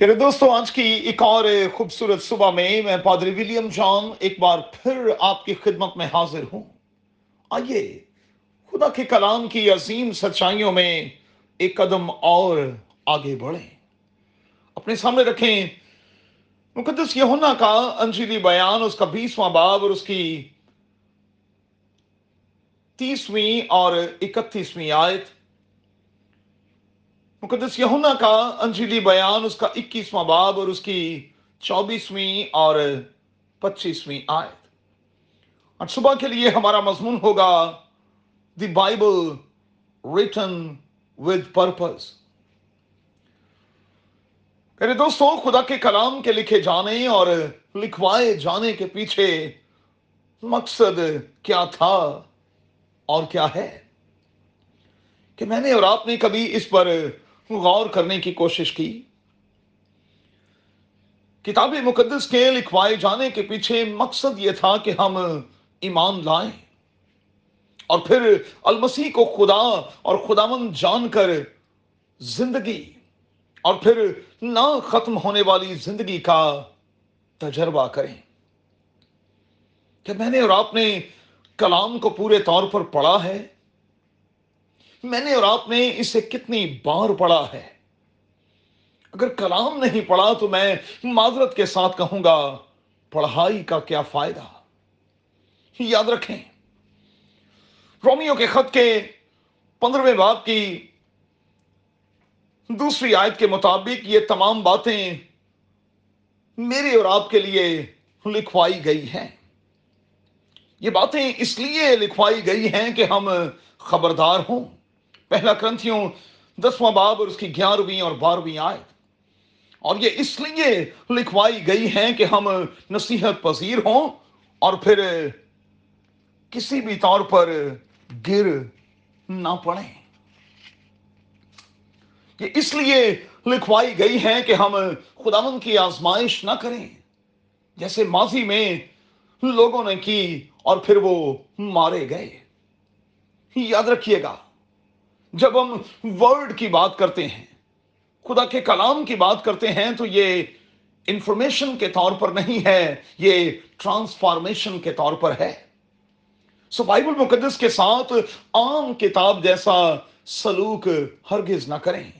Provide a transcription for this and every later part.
میرے دوستوں آج کی ایک اور خوبصورت صبح میں میں پادری ولیم جان ایک بار پھر آپ کی خدمت میں حاضر ہوں۔ آئیے، خدا کے کلام کی عظیم سچائیوں میں ایک قدم اور آگے بڑھیں۔ اپنے سامنے رکھیں، مقدس یونا کا انجیلی بیان، اس کا بیسواں باب اور اس کی تیسویں اور اکتیسویں آیت۔ مقدس یہونا کا انجیلی بیان، اس کا اکیسواں باب اور اس کی چوبیسویں اور پچیسویں آیت۔ اور صبح کے لیے ہمارا مضمون ہوگا، the Bible written with purpose میرے دوستوں خدا کے کلام کے لکھے جانے اور لکھوائے جانے کے پیچھے مقصد کیا تھا اور کیا ہے؟ کہ میں نے اور آپ نے کبھی اس پر غور کرنے کی کوشش کی۔ کتاب مقدس کے لکھوائے جانے کے پیچھے مقصد یہ تھا کہ ہم ایمان لائیں۔ اور پھر المسیح کو خدا اور خداون جان کر زندگی اور پھر نہ ختم ہونے والی زندگی کا تجربہ کریں۔ کہ میں نے اور آپ نے کلام کو پورے طور پر پڑھا ہے میں نے اور آپ نے اسے کتنی بار پڑھا ہے۔ اگر کلام نہیں پڑھا تو میں معذرت کے ساتھ کہوں گا، پڑھائی کا کیا فائدہ؟ یاد رکھیں، رومیو کے خط کے پندرہویں باپ کی دوسری آیت کے مطابق یہ تمام باتیں میرے اور آپ کے لیے لکھوائی گئی ہیں۔ یہ باتیں اس لیے لکھوائی گئی ہیں کہ ہم خبردار ہوں۔ پہلا کرنتھیوں دسواں باب اور اس کی گیارہویں اور بارہویں آیت۔ اور یہ اس لیے لکھوائی گئی ہیں کہ ہم نصیحت پذیر ہوں اور پھر کسی بھی طور پر گر نہ پڑیں۔ یہ اس لیے لکھوائی گئی ہے کہ ہم خداون کی آزمائش نہ کریں۔ جیسے ماضی میں لوگوں نے کی اور پھر وہ مارے گئے۔ یاد رکھیے گا جب ہم ورڈ کی بات کرتے ہیں، خدا کے کلام کی بات کرتے ہیں، تو یہ انفارمیشن کے طور پر نہیں ہے، یہ ٹرانسفارمیشن کے طور پر ہے۔ سو بائبل مقدس کے ساتھ عام کتاب جیسا سلوک ہرگز نہ کریں۔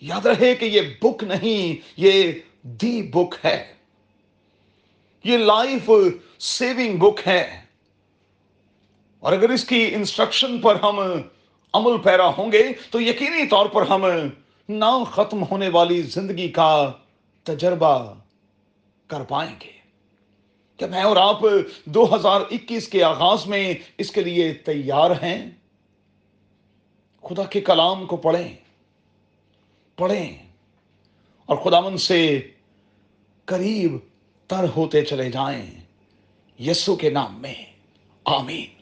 یاد رہے کہ یہ بک نہیں، یہ دی بک ہے۔ یہ لائف سیونگ بک ہے۔ اور اگر اس کی انسٹرکشن پر ہم عمل پیرا ہوں گے تو یقینی طور پر ہم نہ ختم ہونے والی زندگی کا تجربہ کر پائیں گے۔ کیا میں اور آپ دو ہزار اکیس کے آغاز میں اس کے لیے تیار ہیں؟ خدا کے کلام کو پڑھیں۔ پڑھیں۔ اور خداون سے قریب تر ہوتے چلے جائیں۔ یسو کے نام میں۔ آمین۔